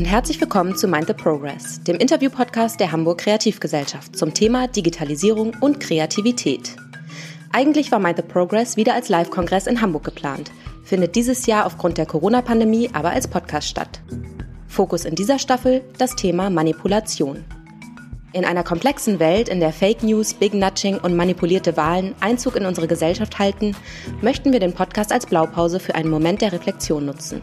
und herzlich willkommen zu Mind the Progress, dem Interview-Podcast der Hamburg Kreativgesellschaft zum Thema Digitalisierung und Kreativität. Eigentlich war Mind the Progress wieder als Live-Kongress in Hamburg geplant, findet dieses Jahr aufgrund der Corona-Pandemie aber als Podcast statt. Fokus in dieser Staffel das Thema Manipulation. In einer komplexen Welt, in der Fake News, Big Nudging und manipulierte Wahlen Einzug in unsere Gesellschaft halten, möchten wir den Podcast als Blaupause für einen Moment der Reflexion nutzen.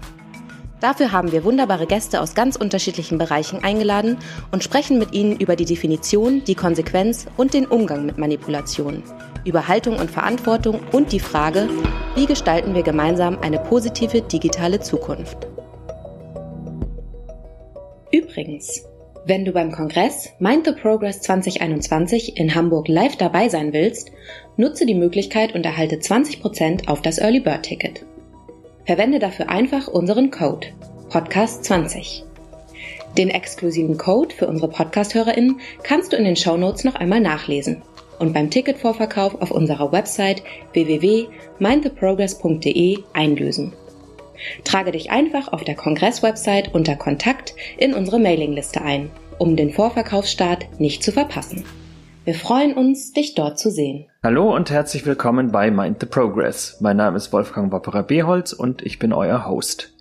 Dafür haben wir wunderbare Gäste aus ganz unterschiedlichen Bereichen eingeladen und sprechen mit ihnen über die Definition, die Konsequenz und den Umgang mit Manipulation, über Haltung und Verantwortung und die Frage, wie gestalten wir gemeinsam eine positive digitale Zukunft. Übrigens, wenn du beim Kongress Mind the Progress 2021 in Hamburg live dabei sein willst, nutze die Möglichkeit und erhalte 20% auf das Early Bird Ticket. Verwende dafür einfach unseren Code Podcast20. Den exklusiven Code für unsere Podcast-HörerInnen kannst du in den Shownotes noch einmal nachlesen und beim Ticketvorverkauf auf unserer Website www.mindtheprogress.de einlösen. Trage dich einfach auf der Kongress-Website unter Kontakt in unsere Mailingliste ein, um den Vorverkaufsstart nicht zu verpassen. Wir freuen uns, dich dort zu sehen. Hallo und herzlich willkommen bei Mind the Progress. Mein Name ist Wolfgang Wapperer Beholz und ich bin euer Host.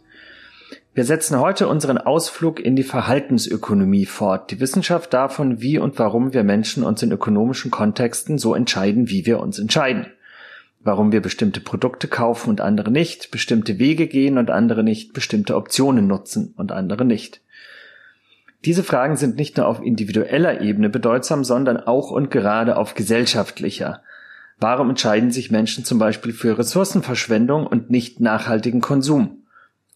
Wir setzen heute unseren Ausflug in die Verhaltensökonomie fort, die Wissenschaft davon, wie und warum wir Menschen uns in ökonomischen Kontexten so entscheiden, wie wir uns entscheiden warum wir bestimmte Produkte kaufen und andere nicht, bestimmte Wege gehen und andere nicht, bestimmte Optionen nutzen und andere nicht. Diese Fragen sind nicht nur auf individueller Ebene bedeutsam, sondern auch und gerade auf gesellschaftlicher. Warum entscheiden sich Menschen zum Beispiel für Ressourcenverschwendung und nicht nachhaltigen Konsum?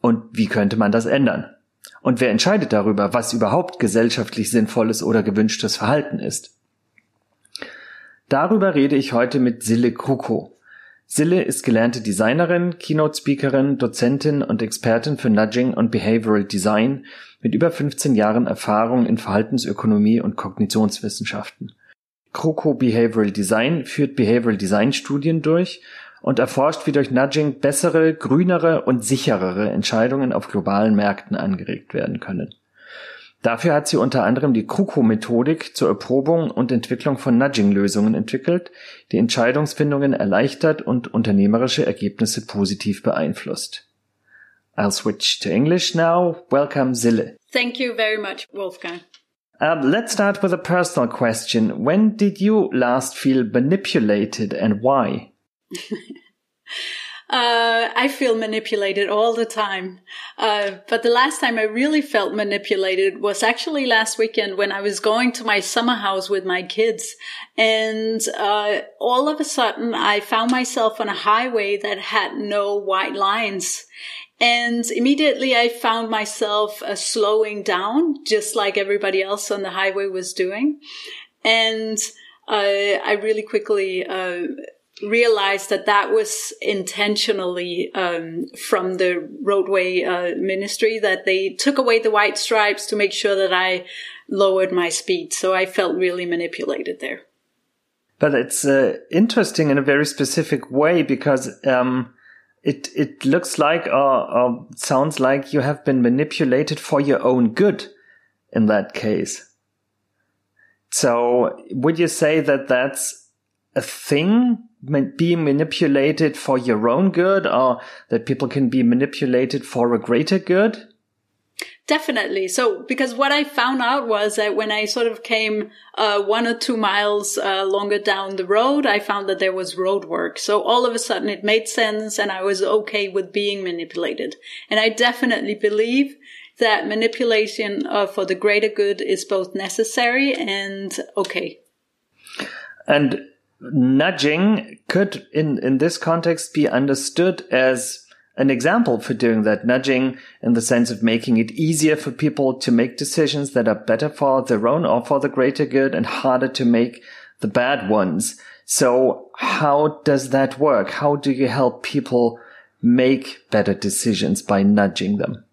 Und wie könnte man das ändern? Und wer entscheidet darüber, was überhaupt gesellschaftlich sinnvolles oder gewünschtes Verhalten ist? Darüber rede ich heute mit Sille Kruko. Sille ist gelernte Designerin, Keynote-Speakerin, Dozentin und Expertin für Nudging und Behavioral Design mit über 15 Jahren Erfahrung in Verhaltensökonomie und Kognitionswissenschaften. Kroko Behavioral Design führt Behavioral Design Studien durch und erforscht, wie durch Nudging bessere, grünere und sicherere Entscheidungen auf globalen Märkten angeregt werden können. Dafür hat sie unter anderem die Kruko-Methodik zur Erprobung und Entwicklung von Nudging-Lösungen entwickelt, die Entscheidungsfindungen erleichtert und unternehmerische Ergebnisse positiv beeinflusst. I'll switch to English now. Welcome, Sille. Thank you very much, Wolfgang. Um, let's start with a personal question. When did you last feel manipulated and why? Uh, I feel manipulated all the time. Uh, but the last time I really felt manipulated was actually last weekend when I was going to my summer house with my kids. And, uh, all of a sudden I found myself on a highway that had no white lines. And immediately I found myself uh, slowing down, just like everybody else on the highway was doing. And, uh, I really quickly, uh, realized that that was intentionally um, from the roadway uh, ministry that they took away the white stripes to make sure that I lowered my speed. So I felt really manipulated there. But it's uh, interesting in a very specific way because um, it it looks like or, or sounds like you have been manipulated for your own good in that case. So would you say that that's a thing being manipulated for your own good or that people can be manipulated for a greater good? Definitely. So, because what I found out was that when I sort of came uh, one or two miles uh, longer down the road, I found that there was road work. So all of a sudden it made sense and I was okay with being manipulated. And I definitely believe that manipulation uh, for the greater good is both necessary and okay. And nudging could in in this context be understood as an example for doing that nudging in the sense of making it easier for people to make decisions that are better for their own or for the greater good and harder to make the bad ones. So how does that work? How do you help people make better decisions by nudging them?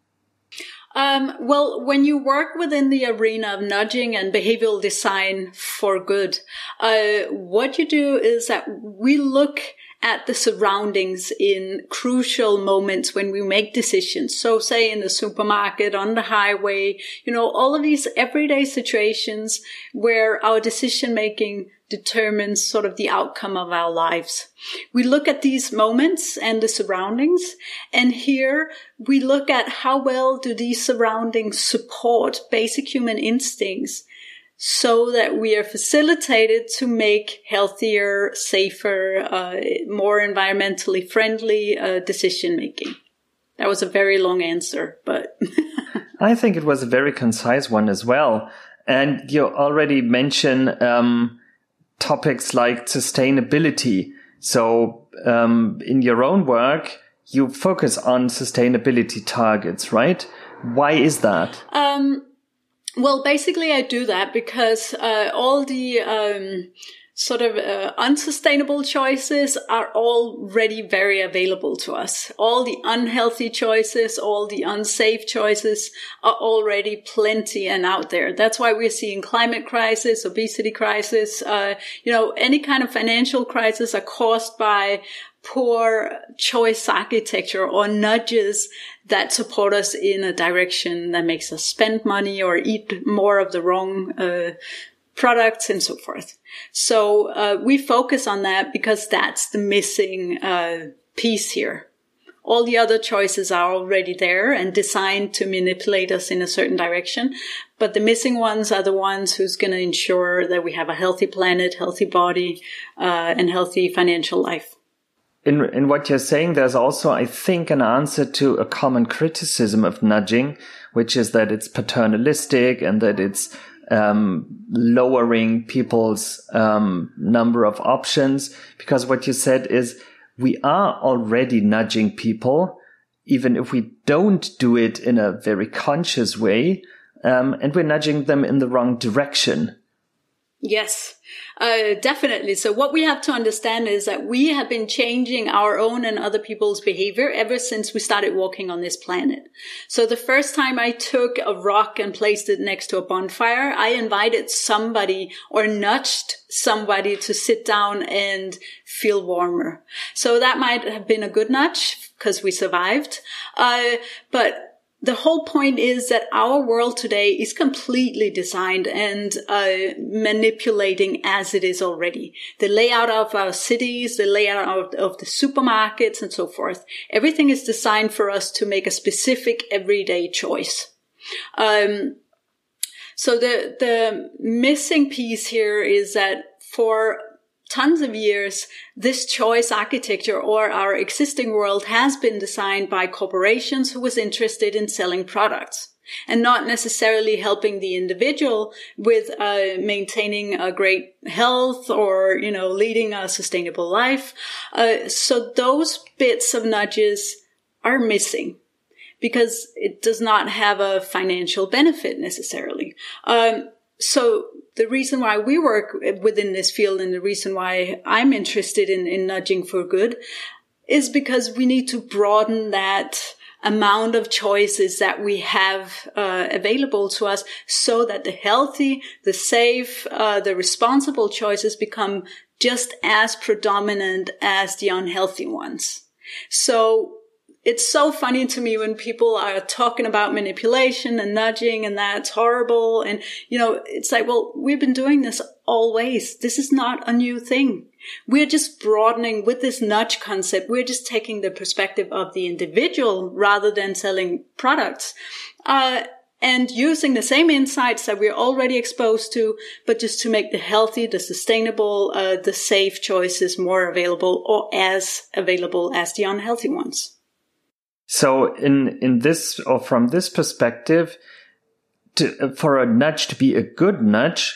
Um, well, when you work within the arena of nudging and behavioral design for good, uh, what you do is that we look at the surroundings in crucial moments when we make decisions. So say in the supermarket, on the highway, you know, all of these everyday situations where our decision making determines sort of the outcome of our lives. We look at these moments and the surroundings, and here we look at how well do these surroundings support basic human instincts so that we are facilitated to make healthier, safer, uh, more environmentally friendly uh, decision making. That was a very long answer, but. I think it was a very concise one as well. And you already mentioned um, topics like sustainability. So um, in your own work, you focus on sustainability targets, right? Why is that? Um, well, basically, I do that because uh, all the um, sort of uh, unsustainable choices are already very available to us. All the unhealthy choices, all the unsafe choices are already plenty and out there. That's why we're seeing climate crisis, obesity crisis, uh, you know, any kind of financial crisis are caused by poor choice architecture or nudges that support us in a direction that makes us spend money or eat more of the wrong uh, products and so forth. So uh, we focus on that because that's the missing uh, piece here. All the other choices are already there and designed to manipulate us in a certain direction. But the missing ones are the ones who's going to ensure that we have a healthy planet, healthy body, uh, and healthy financial life in in what you're saying, there's also, I think, an answer to a common criticism of nudging, which is that it's paternalistic and that it's um, lowering people's um, number of options. Because what you said is we are already nudging people, even if we don't do it in a very conscious way, um, and we're nudging them in the wrong direction. Yes, uh, definitely. So what we have to understand is that we have been changing our own and other people's behavior ever since we started walking on this planet. So the first time I took a rock and placed it next to a bonfire, I invited somebody or nudged somebody to sit down and feel warmer. So that might have been a good nudge because we survived. Uh, but the whole point is that our world today is completely designed and uh, manipulating as it is already. The layout of our cities, the layout of, the supermarkets and so forth. Everything is designed for us to make a specific everyday choice. Um, so the, the missing piece here is that for tons of years, this choice architecture or our existing world has been designed by corporations who was interested in selling products and not necessarily helping the individual with uh, maintaining a great health or you know leading a sustainable life. Uh, so those bits of nudges are missing because it does not have a financial benefit necessarily. Um, so the reason why we work within this field and the reason why I'm interested in, in nudging for good is because we need to broaden that amount of choices that we have uh, available to us so that the healthy, the safe, uh, the responsible choices become just as predominant as the unhealthy ones. So it's so funny to me when people are talking about manipulation and nudging and that's horrible. And, you know, it's like, well, we've been doing this always. This is not a new thing. We're just broadening with this nudge concept. We're just taking the perspective of the individual rather than selling products. Uh, and using the same insights that we're already exposed to, but just to make the healthy, the sustainable, uh, the safe choices more available or as available as the unhealthy ones. So in, in this or from this perspective, to, for a nudge to be a good nudge,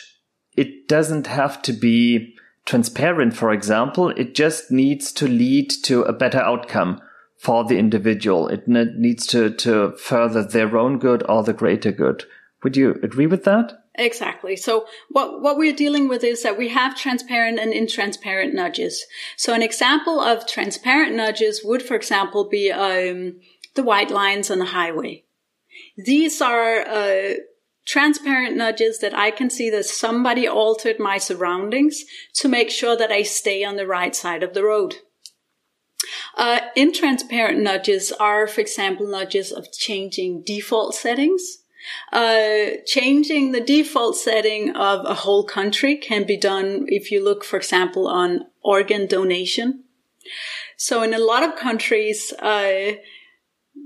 it doesn't have to be transparent, for example. It just needs to lead to a better outcome for the individual. It needs to, to further their own good or the greater good. Would you agree with that? Exactly. So what, what we're dealing with is that we have transparent and intransparent nudges. So an example of transparent nudges would, for example, be, um, the white lines on the highway. These are, uh, transparent nudges that I can see that somebody altered my surroundings to make sure that I stay on the right side of the road. Uh, intransparent nudges are, for example, nudges of changing default settings. Uh, changing the default setting of a whole country can be done if you look, for example, on organ donation. So in a lot of countries, uh,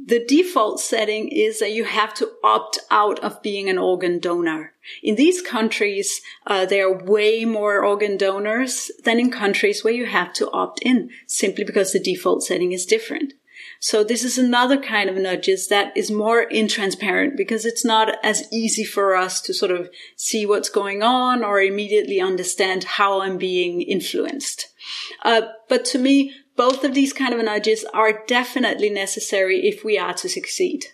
the default setting is that you have to opt out of being an organ donor. In these countries, uh, there are way more organ donors than in countries where you have to opt in simply because the default setting is different. So this is another kind of nudges that is more intransparent because it's not as easy for us to sort of see what's going on or immediately understand how I'm being influenced. Uh, but to me, both of these kind of nudges are definitely necessary if we are to succeed.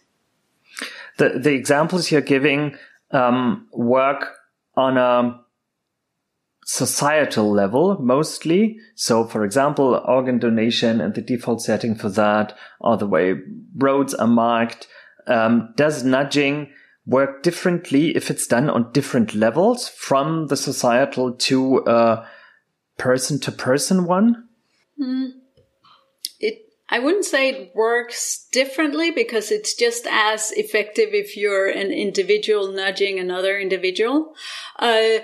The the examples you're giving um, work on a societal level mostly. So, for example, organ donation and the default setting for that, or the way roads are marked. Um, does nudging work differently if it's done on different levels from the societal to a person to person one? Mm. I wouldn't say it works differently because it's just as effective if you're an individual nudging another individual. Uh,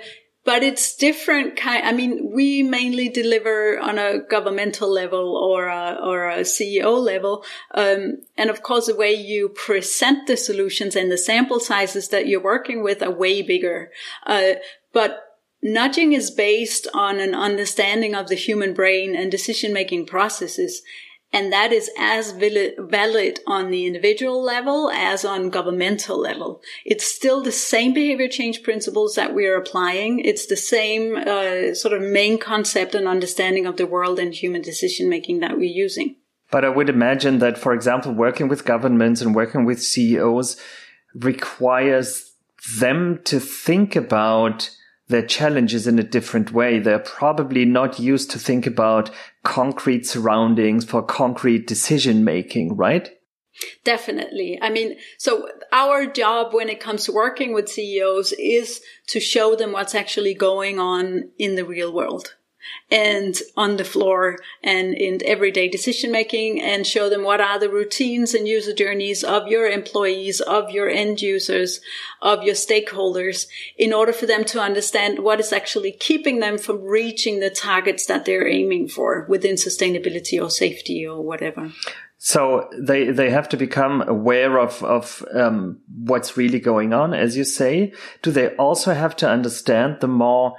but it's different kind. I mean, we mainly deliver on a governmental level or a, or a CEO level. Um, and of course, the way you present the solutions and the sample sizes that you're working with are way bigger. Uh, but nudging is based on an understanding of the human brain and decision making processes. And that is as valid on the individual level as on governmental level. It's still the same behavior change principles that we are applying. It's the same uh, sort of main concept and understanding of the world and human decision making that we're using. But I would imagine that, for example, working with governments and working with CEOs requires them to think about their challenges in a different way. They're probably not used to think about concrete surroundings for concrete decision making, right? Definitely. I mean, so our job when it comes to working with CEOs is to show them what's actually going on in the real world and on the floor and in everyday decision making and show them what are the routines and user journeys of your employees, of your end users, of your stakeholders in order for them to understand what is actually keeping them from reaching the targets that they're aiming for within sustainability or safety or whatever. So they they have to become aware of of um, what's really going on, as you say. Do they also have to understand the more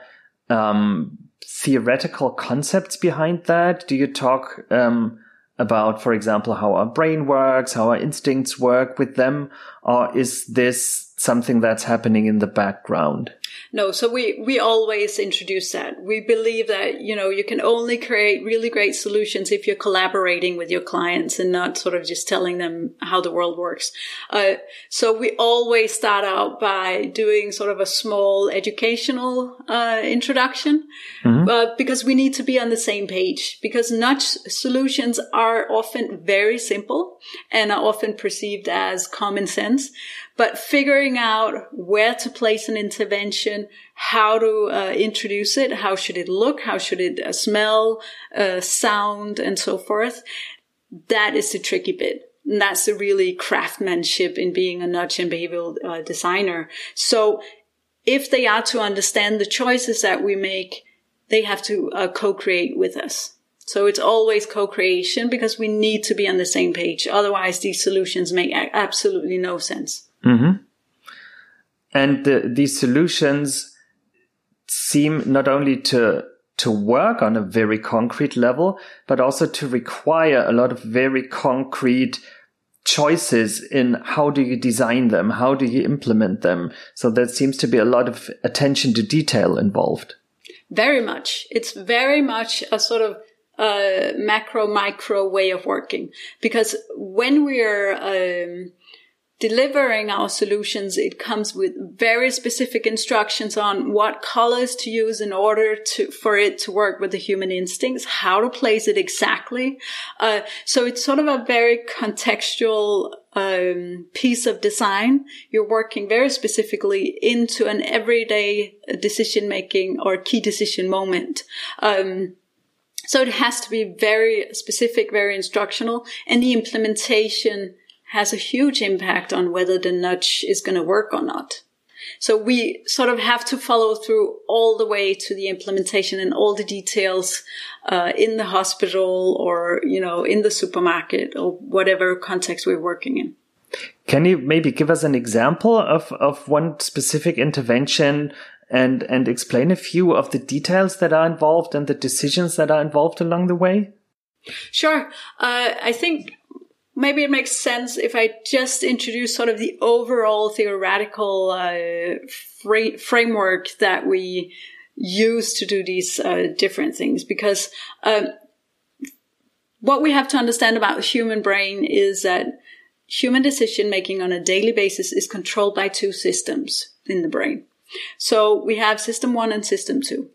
um, theoretical concepts behind that? Do you talk um, about, for example, how our brain works, how our instincts work with them, or is this something that's happening in the background? No, so we, we always introduce that. We believe that, you know, you can only create really great solutions if you're collaborating with your clients and not sort of just telling them how the world works. Uh, so we always start out by doing sort of a small educational, uh, introduction, mm-hmm. uh, because we need to be on the same page because nudge solutions are often very simple and are often perceived as common sense but figuring out where to place an intervention, how to uh, introduce it, how should it look, how should it uh, smell, uh, sound, and so forth. That is the tricky bit. And that's the really craftsmanship in being a nudge and behavioral uh, designer. So if they are to understand the choices that we make, they have to uh, co-create with us. So it's always co-creation because we need to be on the same page. Otherwise, these solutions make absolutely no sense. Mm-hmm. And the, these solutions seem not only to to work on a very concrete level, but also to require a lot of very concrete choices in how do you design them, how do you implement them. So there seems to be a lot of attention to detail involved. Very much. It's very much a sort of uh, macro micro way of working because when we're um, delivering our solutions, it comes with very specific instructions on what colors to use in order to, for it to work with the human instincts, how to place it exactly. Uh, so it's sort of a very contextual, um, piece of design. You're working very specifically into an everyday decision making or key decision moment. Um, So it has to be very specific, very instructional, and the implementation has a huge impact on whether the nudge is going to work or not. So we sort of have to follow through all the way to the implementation and all the details uh, in the hospital or you know in the supermarket or whatever context we're working in. Can you maybe give us an example of, of one specific intervention and and explain a few of the details that are involved and the decisions that are involved along the way? Sure. Uh, I think maybe it makes sense if I just introduce sort of the overall theoretical uh, fra- framework that we use to do these uh, different things, because um, what we have to understand about the human brain is that human decision making on a daily basis is controlled by two systems in the brain. So we have system one and system two.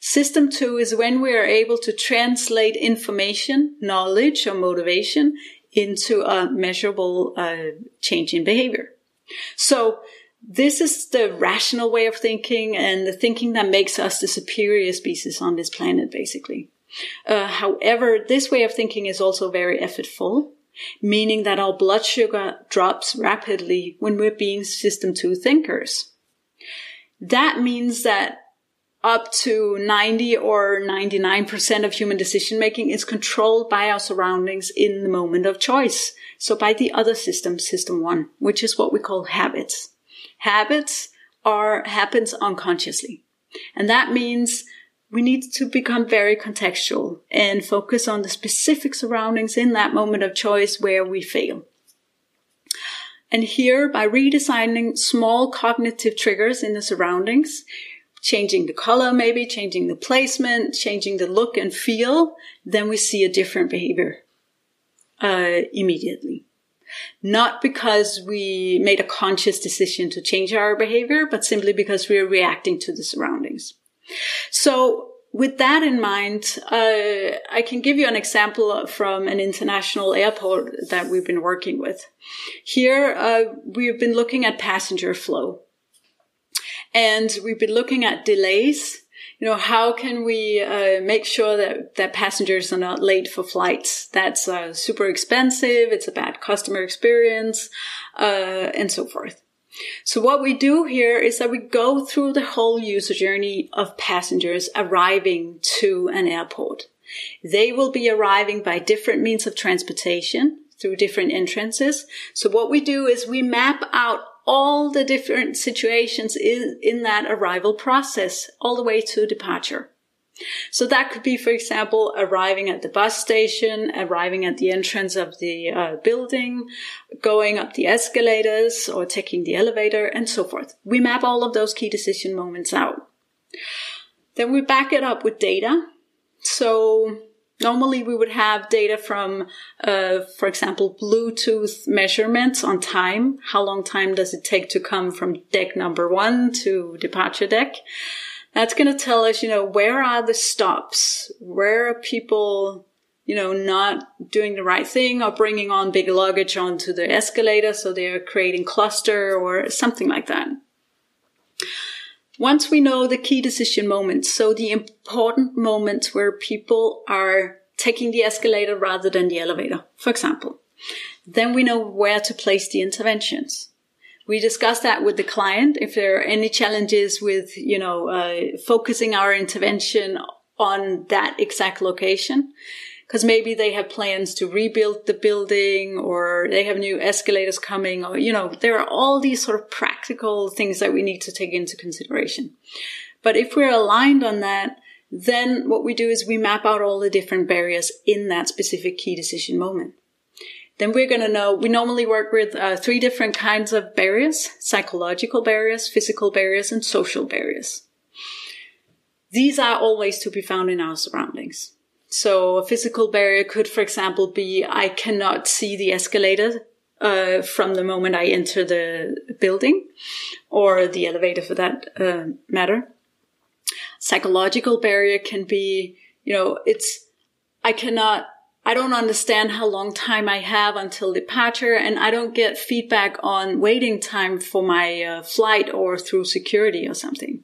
System two is when we are able to translate information, knowledge, or motivation into a measurable uh, change in behavior. So this is the rational way of thinking and the thinking that makes us the superior species on this planet, basically. Uh, however, this way of thinking is also very effortful, meaning that our blood sugar drops rapidly when we're being system two thinkers. That means that up to 90 or 99% of human decision making is controlled by our surroundings in the moment of choice. So by the other system, system one, which is what we call habits. Habits are, happens unconsciously. And that means we need to become very contextual and focus on the specific surroundings in that moment of choice where we fail. And here, by redesigning small cognitive triggers in the surroundings, changing the color, maybe changing the placement, changing the look and feel, then we see a different behavior uh, immediately. Not because we made a conscious decision to change our behavior, but simply because we're reacting to the surroundings. So with that in mind, uh, I can give you an example from an international airport that we've been working with. Here, uh, we've been looking at passenger flow. And we've been looking at delays. You know, how can we uh, make sure that, that passengers are not late for flights? That's uh, super expensive. It's a bad customer experience, uh, and so forth. So what we do here is that we go through the whole user journey of passengers arriving to an airport. They will be arriving by different means of transportation through different entrances. So what we do is we map out all the different situations in, in that arrival process all the way to departure. So that could be, for example, arriving at the bus station, arriving at the entrance of the uh, building, going up the escalators or taking the elevator and so forth. We map all of those key decision moments out. Then we back it up with data. So Normally, we would have data from, uh, for example, Bluetooth measurements on time. How long time does it take to come from deck number one to departure deck? That's going to tell us, you know, where are the stops? Where are people, you know, not doing the right thing or bringing on big luggage onto the escalator so they're creating cluster or something like that. Once we know the key decision moments, so the important moments where people are taking the escalator rather than the elevator, for example, then we know where to place the interventions. We discuss that with the client if there are any challenges with, you know, uh, focusing our intervention on that exact location because maybe they have plans to rebuild the building or they have new escalators coming or, you know, there are all these sort of practical things that we need to take into consideration. But if we're aligned on that, then what we do is we map out all the different barriers in that specific key decision moment. Then we're going to know, we normally work with uh, three different kinds of barriers, psychological barriers, physical barriers, and social barriers. These are always to be found in our surroundings. So a physical barrier could, for example, be I cannot see the escalator uh, from the moment I enter the building or the elevator for that uh, matter. Psychological barrier can be, you know, it's, I cannot, I don't understand how long time I have until departure and I don't get feedback on waiting time for my uh, flight or through security or something.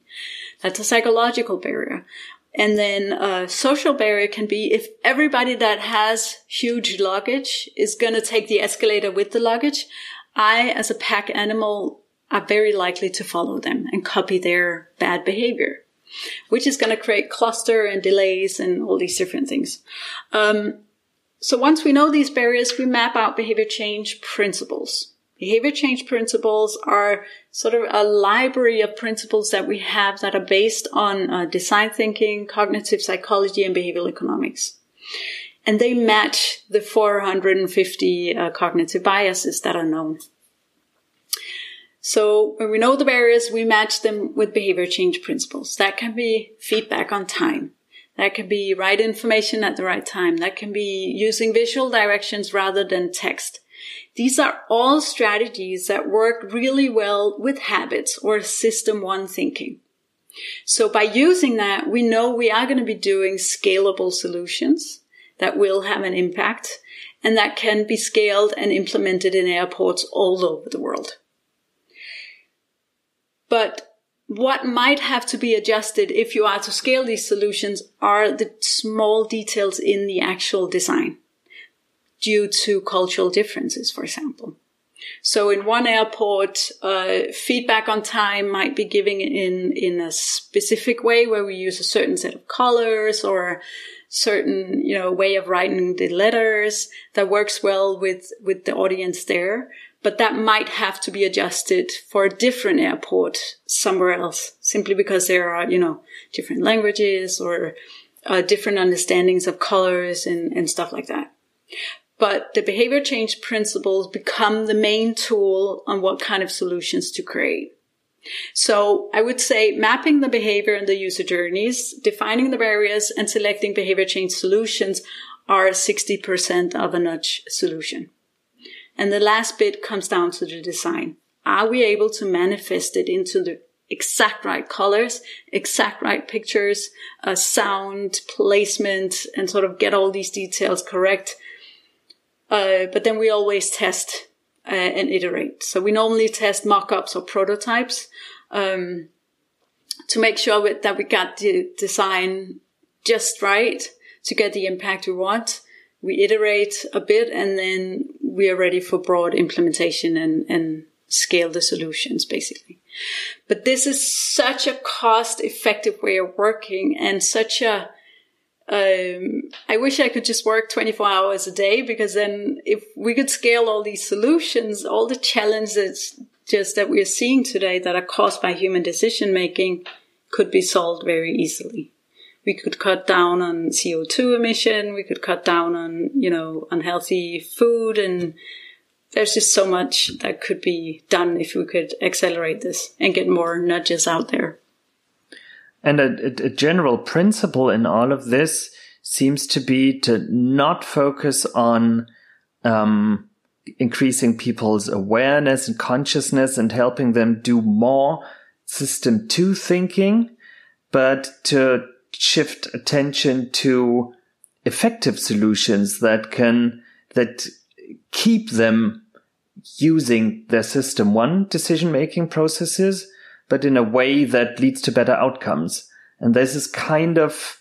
That's a psychological barrier And then a social barrier can be if everybody that has huge luggage is going to take the escalator with the luggage, I, as a pack animal, are very likely to follow them and copy their bad behavior, which is going to create cluster and delays and all these different things. Um, so once we know these barriers, we map out behavior change principles. Behavior change principles are sort of a library of principles that we have that are based on uh, design thinking, cognitive psychology, and behavioral economics. And they match the 450 uh, cognitive biases that are known. So when we know the barriers, we match them with behavior change principles. That can be feedback on time. That can be right information at the right time. That can be using visual directions rather than text. These are all strategies that work really well with habits or system one thinking. So by using that, we know we are going to be doing scalable solutions that will have an impact and that can be scaled and implemented in airports all over the world. But what might have to be adjusted if you are to scale these solutions are the small details in the actual design due to cultural differences, for example. So in one airport, uh, feedback on time might be given in, in a specific way where we use a certain set of colors or certain, you know, way of writing the letters that works well with, with the audience there. But that might have to be adjusted for a different airport somewhere else simply because there are, you know, different languages or uh, different understandings of colors and, and stuff like that but the behavior change principles become the main tool on what kind of solutions to create. So I would say mapping the behavior and the user journeys, defining the barriers and selecting behavior change solutions are 60% of a nudge solution. And the last bit comes down to the design. Are we able to manifest it into the exact right colors, exact right pictures, uh, sound, placement, and sort of get all these details correct uh, but then we always test uh, and iterate. So we normally test mock-ups or prototypes um, to make sure that we got the design just right to get the impact we want. We iterate a bit and then we are ready for broad implementation and, and scale the solutions basically. But this is such a cost effective way of working and such a um, I wish I could just work 24 hours a day because then if we could scale all these solutions, all the challenges just that we're seeing today that are caused by human decision making could be solved very easily. We could cut down on CO2 emission. We could cut down on, you know, unhealthy food. And there's just so much that could be done if we could accelerate this and get more nudges out there. And a, a, general principle in all of this seems to be to not focus on um, increasing people's awareness and consciousness and helping them do more system two thinking, but to shift attention to effective solutions that can, that keep them using their system one decision making processes but in a way that leads to better outcomes. And this is kind of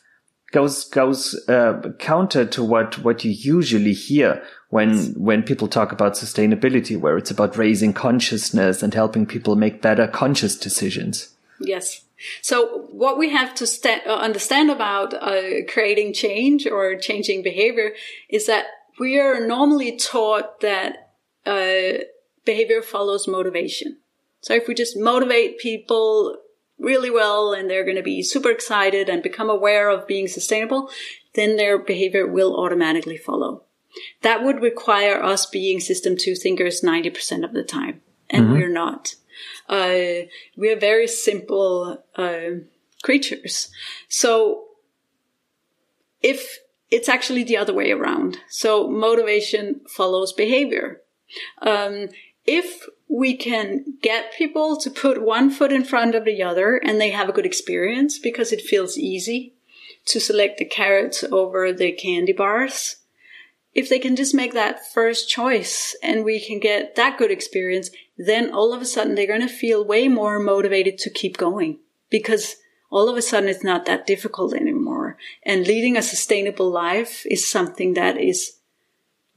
goes goes uh, counter to what what you usually hear when when people talk about sustainability, where it's about raising consciousness and helping people make better conscious decisions. Yes. So what we have to st- uh, understand about uh, creating change or changing behavior is that we are normally taught that uh, behavior follows motivation. So if we just motivate people really well and they're going to be super excited and become aware of being sustainable, then their behavior will automatically follow. That would require us being system two thinkers 90% of the time. And mm-hmm. we're not. Uh, we are very simple, uh, creatures. So if it's actually the other way around. So motivation follows behavior. Um, if we can get people to put one foot in front of the other and they have a good experience because it feels easy to select the carrots over the candy bars. If they can just make that first choice and we can get that good experience, then all of a sudden they're going to feel way more motivated to keep going because all of a sudden it's not that difficult anymore. And leading a sustainable life is something that is,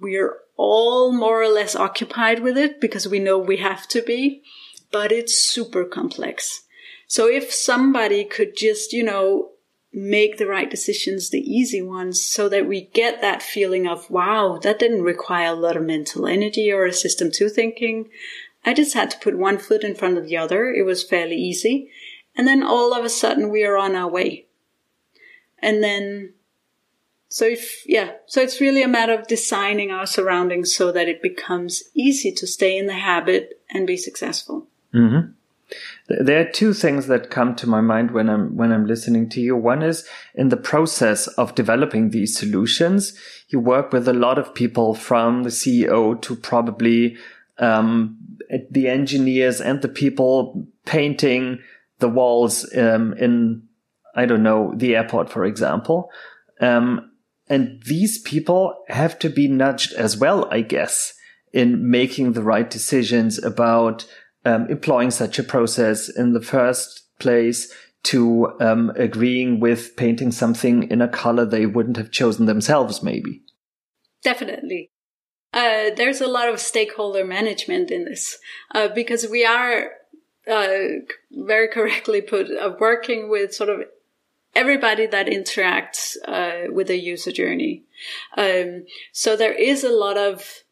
we're all more or less occupied with it because we know we have to be, but it's super complex. So if somebody could just, you know, make the right decisions, the easy ones, so that we get that feeling of, wow, that didn't require a lot of mental energy or a system two thinking. I just had to put one foot in front of the other. It was fairly easy. And then all of a sudden we are on our way. And then, so if, yeah, so it's really a matter of designing our surroundings so that it becomes easy to stay in the habit and be successful. Mm-hmm. There are two things that come to my mind when I'm when I'm listening to you. One is in the process of developing these solutions, you work with a lot of people from the CEO to probably um, the engineers and the people painting the walls um, in I don't know the airport, for example. Um, and these people have to be nudged as well, I guess, in making the right decisions about um, employing such a process in the first place to um, agreeing with painting something in a color they wouldn't have chosen themselves, maybe. Definitely. Uh, there's a lot of stakeholder management in this uh, because we are uh, very correctly put uh, working with sort of everybody that interacts uh, with the user journey. Um, so there is a lot of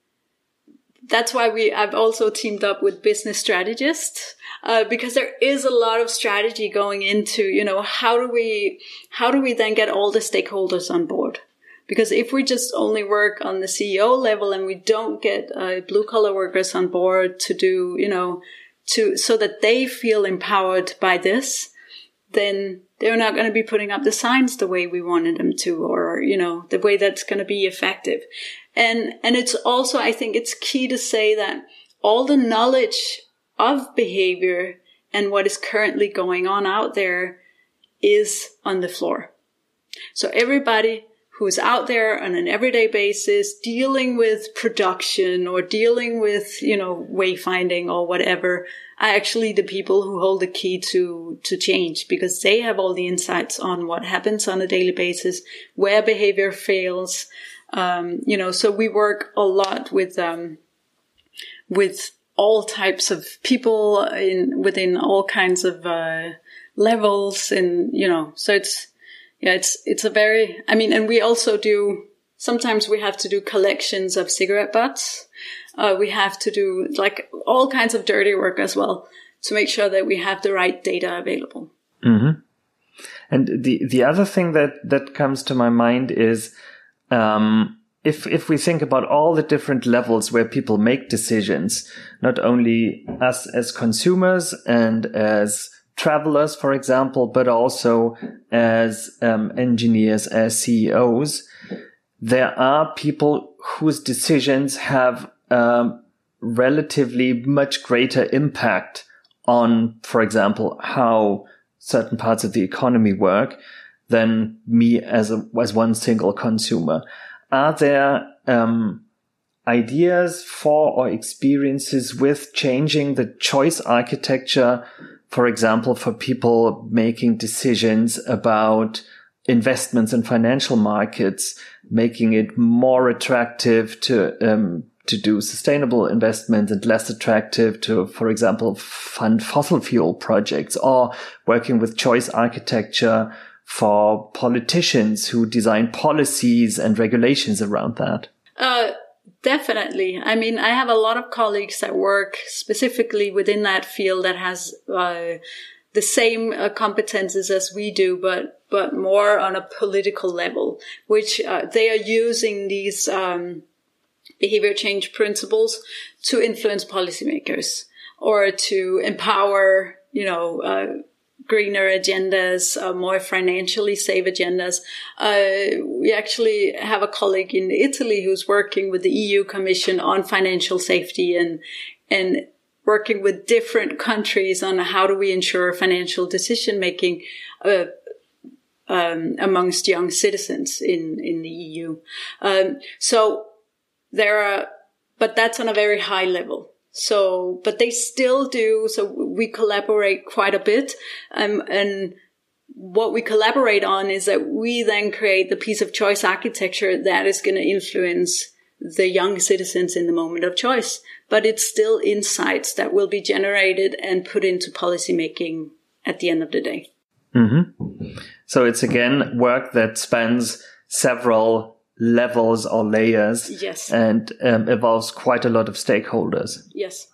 that's why we I've also teamed up with business strategists uh, because there is a lot of strategy going into you know how do we how do we then get all the stakeholders on board because if we just only work on the CEO level and we don't get uh, blue collar workers on board to do you know to so that they feel empowered by this then they're not going to be putting up the signs the way we wanted them to or you know the way that's going to be effective and, and it's also, I think it's key to say that all the knowledge of behavior and what is currently going on out there is on the floor. So everybody who's out there on an everyday basis dealing with production or dealing with, you know, wayfinding or whatever are actually the people who hold the key to, to change because they have all the insights on what happens on a daily basis, where behavior fails, um, you know, so we work a lot with, um, with all types of people in, within all kinds of, uh, levels and, you know, so it's, yeah, it's, it's a very, I mean, and we also do, sometimes we have to do collections of cigarette butts. Uh, we have to do like all kinds of dirty work as well to make sure that we have the right data available. Mm-hmm. And the, the other thing that, that comes to my mind is, um, if if we think about all the different levels where people make decisions, not only us as consumers and as travelers, for example, but also as um, engineers, as CEOs, there are people whose decisions have um, relatively much greater impact on, for example, how certain parts of the economy work than me as a, as one single consumer. Are there um, ideas for or experiences with changing the choice architecture, for example, for people making decisions about investments in financial markets, making it more attractive to um, to do sustainable investments and less attractive to, for example, fund fossil fuel projects or working with choice architecture for politicians who design policies and regulations around that? Uh, definitely. I mean, I have a lot of colleagues that work specifically within that field that has uh, the same uh, competences as we do, but but more on a political level, which uh, they are using these um, behavior change principles to influence policymakers or to empower, you know uh, greener agendas, uh, more financially safe agendas. Uh, we actually have a colleague in Italy who's working with the EU Commission on financial safety and and working with different countries on how do we ensure financial decision making uh, um, amongst young citizens in in the EU. Um, so there are, but that's on a very high level. So, but they still do. So we collaborate quite a bit. Um, and what we collaborate on is that we then create the piece of choice architecture that is going to influence the young citizens in the moment of choice. But it's still insights that will be generated and put into policymaking at the end of the day. Mm-hmm. So it's again work that spans several levels or layers. Yes. And um, involves quite a lot of stakeholders. Yes.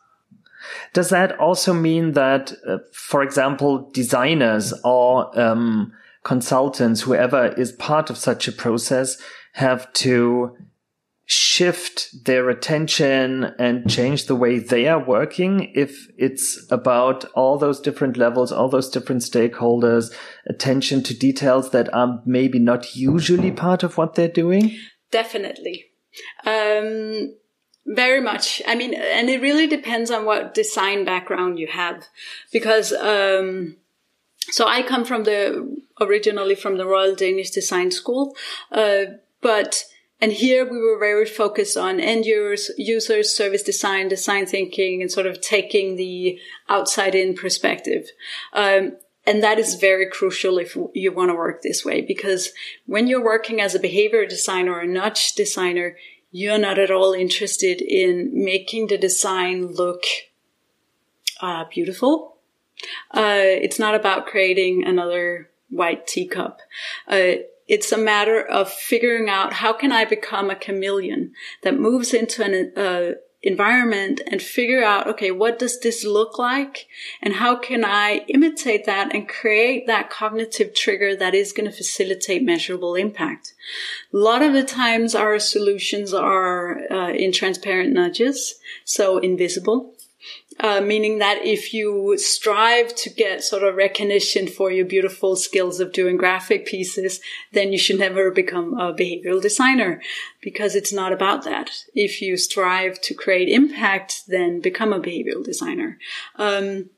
Does that also mean that, uh, for example, designers or um, consultants, whoever is part of such a process, have to shift their attention and change the way they are working if it's about all those different levels, all those different stakeholders, attention to details that are maybe not usually part of what they're doing? Definitely. Um, very much. I mean, and it really depends on what design background you have, because um, so I come from the originally from the Royal Danish Design School, uh, but and here we were very focused on end users, users, service design, design thinking, and sort of taking the outside in perspective. Um, and that is very crucial if you want to work this way, because when you're working as a behavior designer or a nudge designer, you're not at all interested in making the design look uh, beautiful. Uh, it's not about creating another white teacup. Uh, it's a matter of figuring out how can I become a chameleon that moves into an uh, environment and figure out, okay, what does this look like? And how can I imitate that and create that cognitive trigger that is going to facilitate measurable impact? A lot of the times our solutions are uh, in transparent nudges, so invisible. Uh, meaning that if you strive to get sort of recognition for your beautiful skills of doing graphic pieces, then you should never become a behavioral designer because it's not about that. If you strive to create impact, then become a behavioral designer. Um,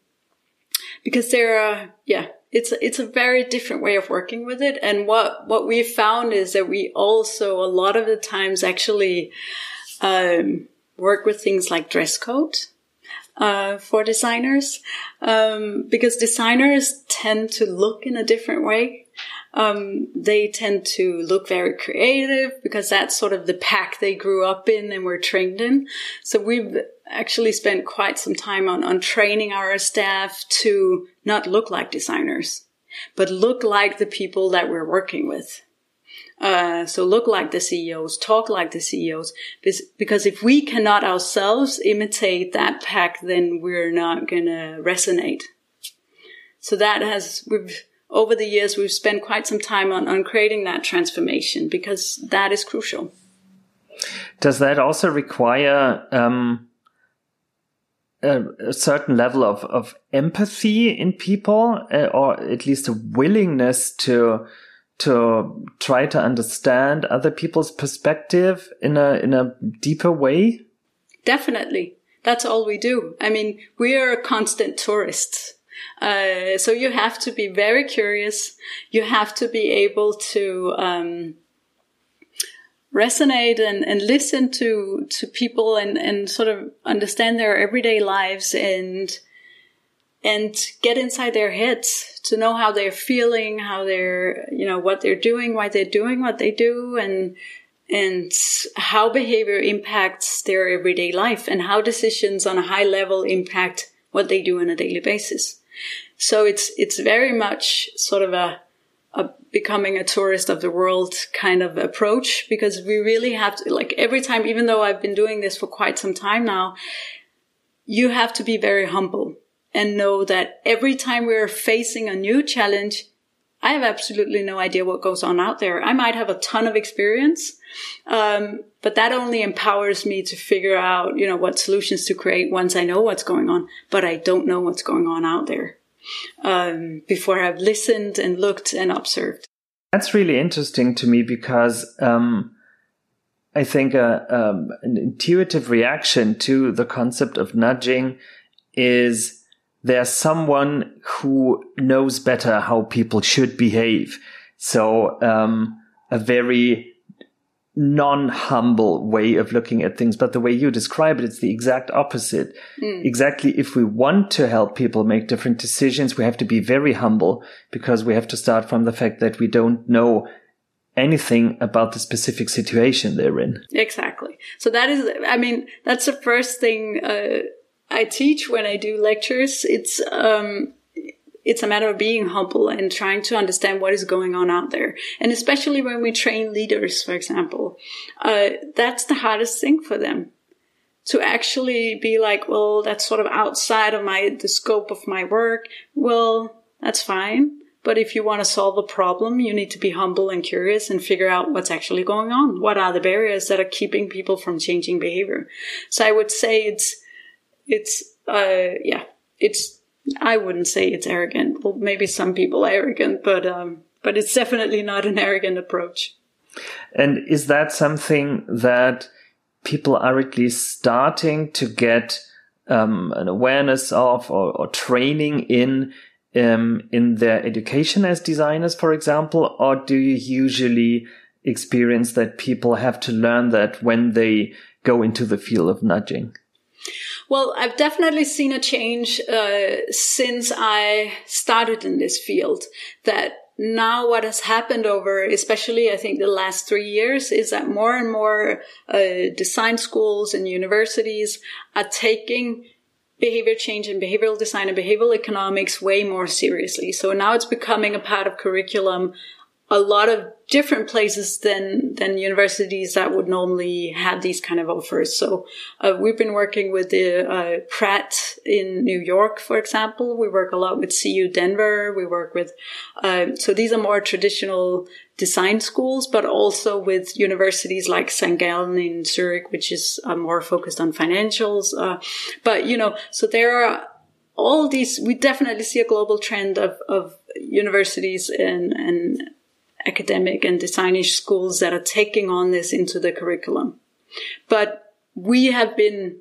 because there are, yeah, it's it's a very different way of working with it. And what, what we found is that we also a lot of the times actually, um, work with things like dress code uh, for designers um, because designers tend to look in a different way. Um, they tend to look very creative because that's sort of the pack they grew up in and were trained in. So we've actually spent quite some time on, on training our staff to not look like designers, but look like the people that we're working with. Uh, so look like the CEOs, talk like the CEOs, because if we cannot ourselves imitate that pack, then we're not gonna resonate. So that has, we've, over the years, we've spent quite some time on, on creating that transformation because that is crucial. Does that also require, um, a, certain level of, of empathy in people, uh, or at least a willingness to to try to understand other people's perspective in a in a deeper way? Definitely. That's all we do. I mean, we are constant tourists. Uh, so you have to be very curious. You have to be able to um, resonate and, and listen to to people and, and sort of understand their everyday lives and and get inside their heads to know how they're feeling, how they're, you know, what they're doing, why they're doing what they do, and and how behavior impacts their everyday life and how decisions on a high level impact what they do on a daily basis. So it's it's very much sort of a, a becoming a tourist of the world kind of approach because we really have to like every time even though I've been doing this for quite some time now you have to be very humble and know that every time we're facing a new challenge, I have absolutely no idea what goes on out there. I might have a ton of experience, um, but that only empowers me to figure out, you know, what solutions to create once I know what's going on. But I don't know what's going on out there um, before I've listened and looked and observed. That's really interesting to me because um, I think um, an intuitive reaction to the concept of nudging is there's someone who knows better how people should behave. So, um, a very non-humble way of looking at things, but the way you describe it, it's the exact opposite. Mm. Exactly. If we want to help people make different decisions, we have to be very humble because we have to start from the fact that we don't know anything about the specific situation they're in. Exactly. So that is, I mean, that's the first thing, uh, I teach when I do lectures. It's, um, it's a matter of being humble and trying to understand what is going on out there. And especially when we train leaders, for example, uh, that's the hardest thing for them to actually be like, well, that's sort of outside of my, the scope of my work. Well, that's fine. But if you want to solve a problem, you need to be humble and curious and figure out what's actually going on. What are the barriers that are keeping people from changing behavior? So I would say it's, it's, uh, yeah, it's I wouldn't say it's arrogant. Well, maybe some people are arrogant, but um, but it's definitely not an arrogant approach. And is that something that people are at least starting to get um, an awareness of or, or training in um, in their education as designers, for example, or do you usually experience that people have to learn that when they go into the field of nudging? Well, I've definitely seen a change uh, since I started in this field. That now what has happened over, especially I think the last three years, is that more and more uh, design schools and universities are taking behavior change and behavioral design and behavioral economics way more seriously. So now it's becoming a part of curriculum a lot of different places than than universities that would normally have these kind of offers. So uh, we've been working with the uh, Pratt in New York, for example. We work a lot with CU Denver. We work with uh, so these are more traditional design schools, but also with universities like St. Gallen in Zurich, which is uh, more focused on financials. Uh, but you know, so there are all these. We definitely see a global trend of of universities and and academic and designish schools that are taking on this into the curriculum. But we have been,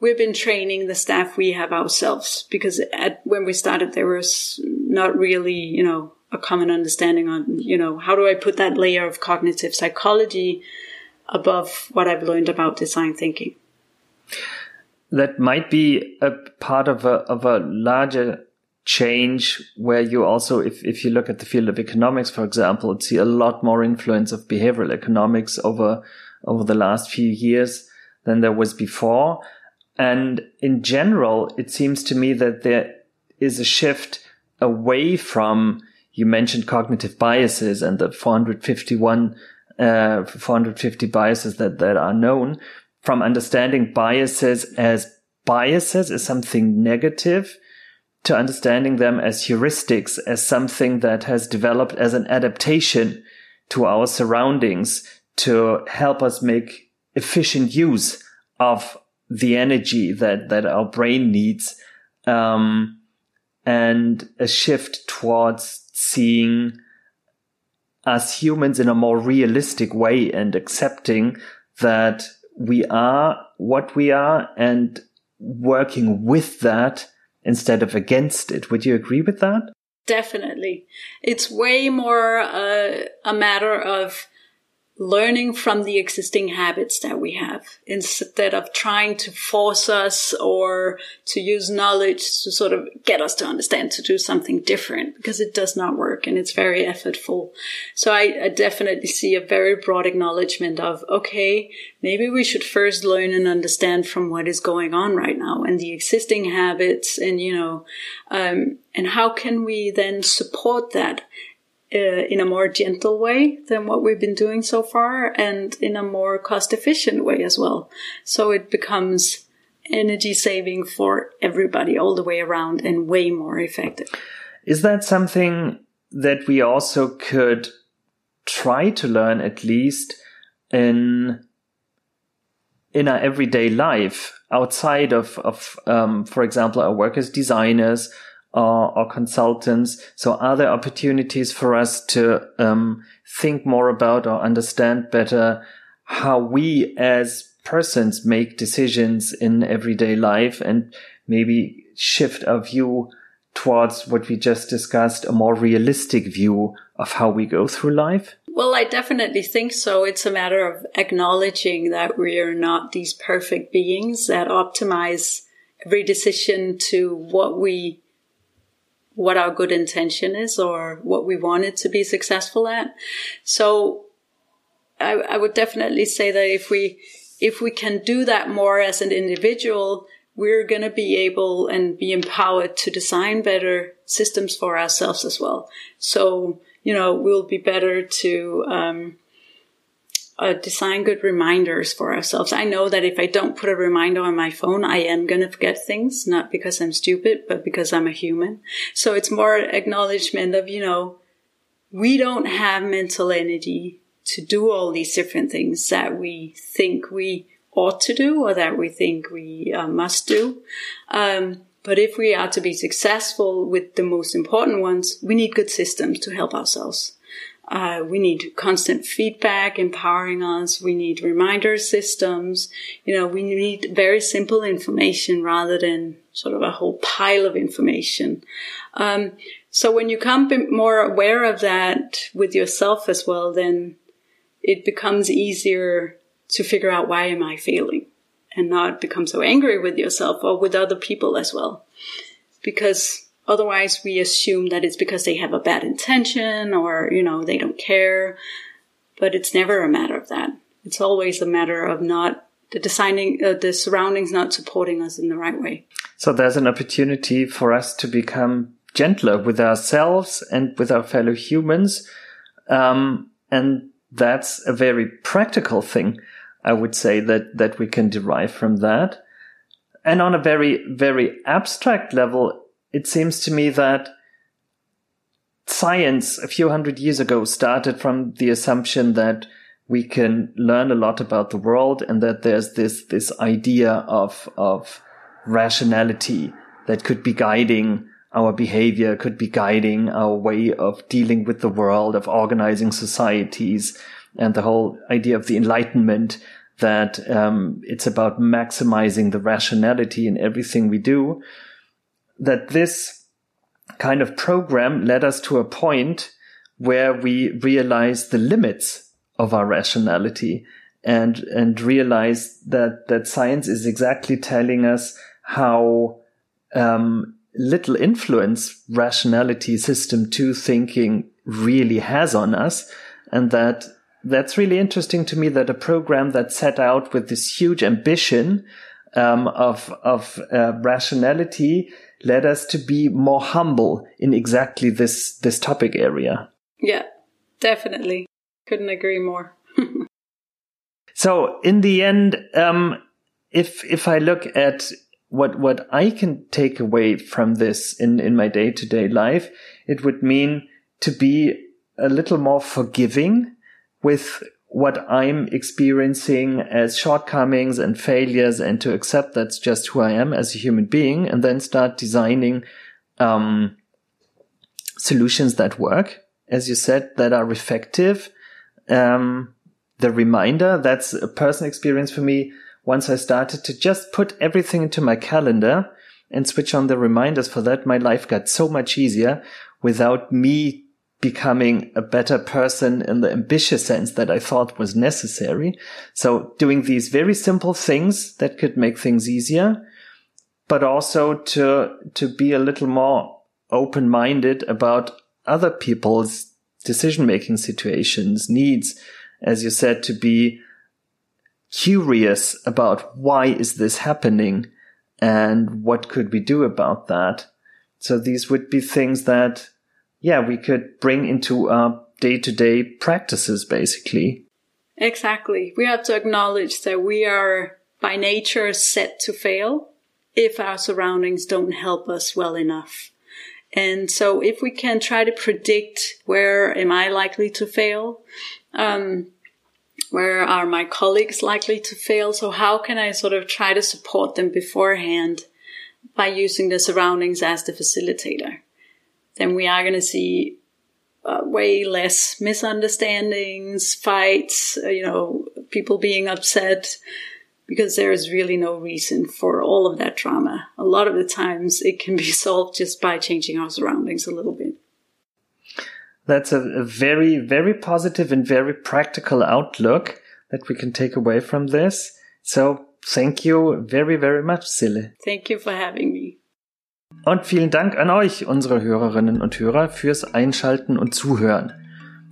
we've been training the staff we have ourselves because at, when we started, there was not really, you know, a common understanding on, you know, how do I put that layer of cognitive psychology above what I've learned about design thinking? That might be a part of a, of a larger change where you also, if, if you look at the field of economics, for example, see a lot more influence of behavioral economics over, over the last few years than there was before. And in general, it seems to me that there is a shift away from, you mentioned cognitive biases and the 451, uh, 450 biases that, that are known from understanding biases as biases as something negative to understanding them as heuristics, as something that has developed as an adaptation to our surroundings to help us make efficient use of the energy that, that our brain needs. Um, and a shift towards seeing us humans in a more realistic way and accepting that we are what we are and working with that instead of against it. Would you agree with that? Definitely. It's way more uh, a matter of learning from the existing habits that we have instead of trying to force us or to use knowledge to sort of get us to understand to do something different because it does not work and it's very effortful. So I, I definitely see a very broad acknowledgement of, okay, maybe we should first learn and understand from what is going on right now and the existing habits and, you know, um, and how can we then support that uh, in a more gentle way than what we've been doing so far and in a more cost efficient way as well. So it becomes energy saving for everybody all the way around and way more effective. Is that something that we also could try to learn at least in in our everyday life outside of of um, for example our work as designers or, or consultants. So are there opportunities for us to um, think more about or understand better how we as persons make decisions in everyday life and maybe shift our view towards what we just discussed, a more realistic view of how we go through life? Well, I definitely think so. It's a matter of acknowledging that we are not these perfect beings that optimize every decision to what we what our good intention is or what we wanted to be successful at. So I, I would definitely say that if we if we can do that more as an individual, we're going to be able and be empowered to design better systems for ourselves as well. So, you know, we'll be better to um, uh, design good reminders for ourselves. I know that if I don't put a reminder on my phone, I am going to forget things, not because I'm stupid, but because I'm a human. So it's more acknowledgement of, you know, we don't have mental energy to do all these different things that we think we ought to do or that we think we uh, must do. Um, but if we are to be successful with the most important ones, we need good systems to help ourselves. Uh, we need constant feedback empowering us. We need reminder systems. You know, we need very simple information rather than sort of a whole pile of information. Um, so when you come more aware of that with yourself as well, then it becomes easier to figure out why am I failing and not become so angry with yourself or with other people as well. Because Otherwise, we assume that it's because they have a bad intention or, you know, they don't care. But it's never a matter of that. It's always a matter of not the designing, uh, the surroundings not supporting us in the right way. So there's an opportunity for us to become gentler with ourselves and with our fellow humans. Um, and that's a very practical thing, I would say that, that we can derive from that. And on a very, very abstract level, it seems to me that science a few hundred years ago started from the assumption that we can learn a lot about the world and that there's this this idea of of rationality that could be guiding our behavior, could be guiding our way of dealing with the world, of organizing societies, and the whole idea of the Enlightenment that um, it's about maximizing the rationality in everything we do that this kind of program led us to a point where we realized the limits of our rationality and and realized that that science is exactly telling us how um, little influence rationality system two thinking really has on us. And that that's really interesting to me that a program that set out with this huge ambition um, of of uh, rationality led us to be more humble in exactly this this topic area. Yeah, definitely. Couldn't agree more. so in the end, um, if if I look at what what I can take away from this in in my day to day life, it would mean to be a little more forgiving with what I'm experiencing as shortcomings and failures and to accept that's just who I am as a human being and then start designing, um, solutions that work, as you said, that are effective. Um, the reminder, that's a personal experience for me. Once I started to just put everything into my calendar and switch on the reminders for that, my life got so much easier without me becoming a better person in the ambitious sense that I thought was necessary. So doing these very simple things that could make things easier, but also to, to be a little more open minded about other people's decision making situations, needs, as you said, to be curious about why is this happening and what could we do about that. So these would be things that yeah, we could bring into our day to day practices, basically. Exactly. We have to acknowledge that we are by nature set to fail if our surroundings don't help us well enough. And so if we can try to predict where am I likely to fail, um, where are my colleagues likely to fail? So how can I sort of try to support them beforehand by using the surroundings as the facilitator? Then we are going to see uh, way less misunderstandings, fights, uh, you know, people being upset because there is really no reason for all of that drama. A lot of the times it can be solved just by changing our surroundings a little bit. That's a, a very, very positive and very practical outlook that we can take away from this. So thank you very, very much, Sille. Thank you for having me. Und vielen Dank an euch, unsere Hörerinnen und Hörer, fürs Einschalten und Zuhören.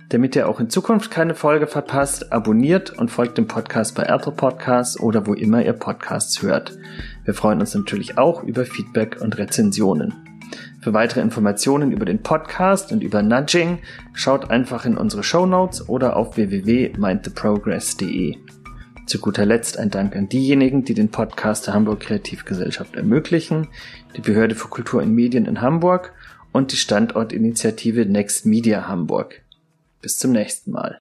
Damit ihr auch in Zukunft keine Folge verpasst, abonniert und folgt dem Podcast bei Apple Podcasts oder wo immer ihr Podcasts hört. Wir freuen uns natürlich auch über Feedback und Rezensionen. Für weitere Informationen über den Podcast und über Nudging schaut einfach in unsere Show Notes oder auf www.mindtheprogress.de. Zu guter Letzt ein Dank an diejenigen, die den Podcast der Hamburg Kreativgesellschaft ermöglichen, die Behörde für Kultur und Medien in Hamburg und die Standortinitiative Next Media Hamburg. Bis zum nächsten Mal.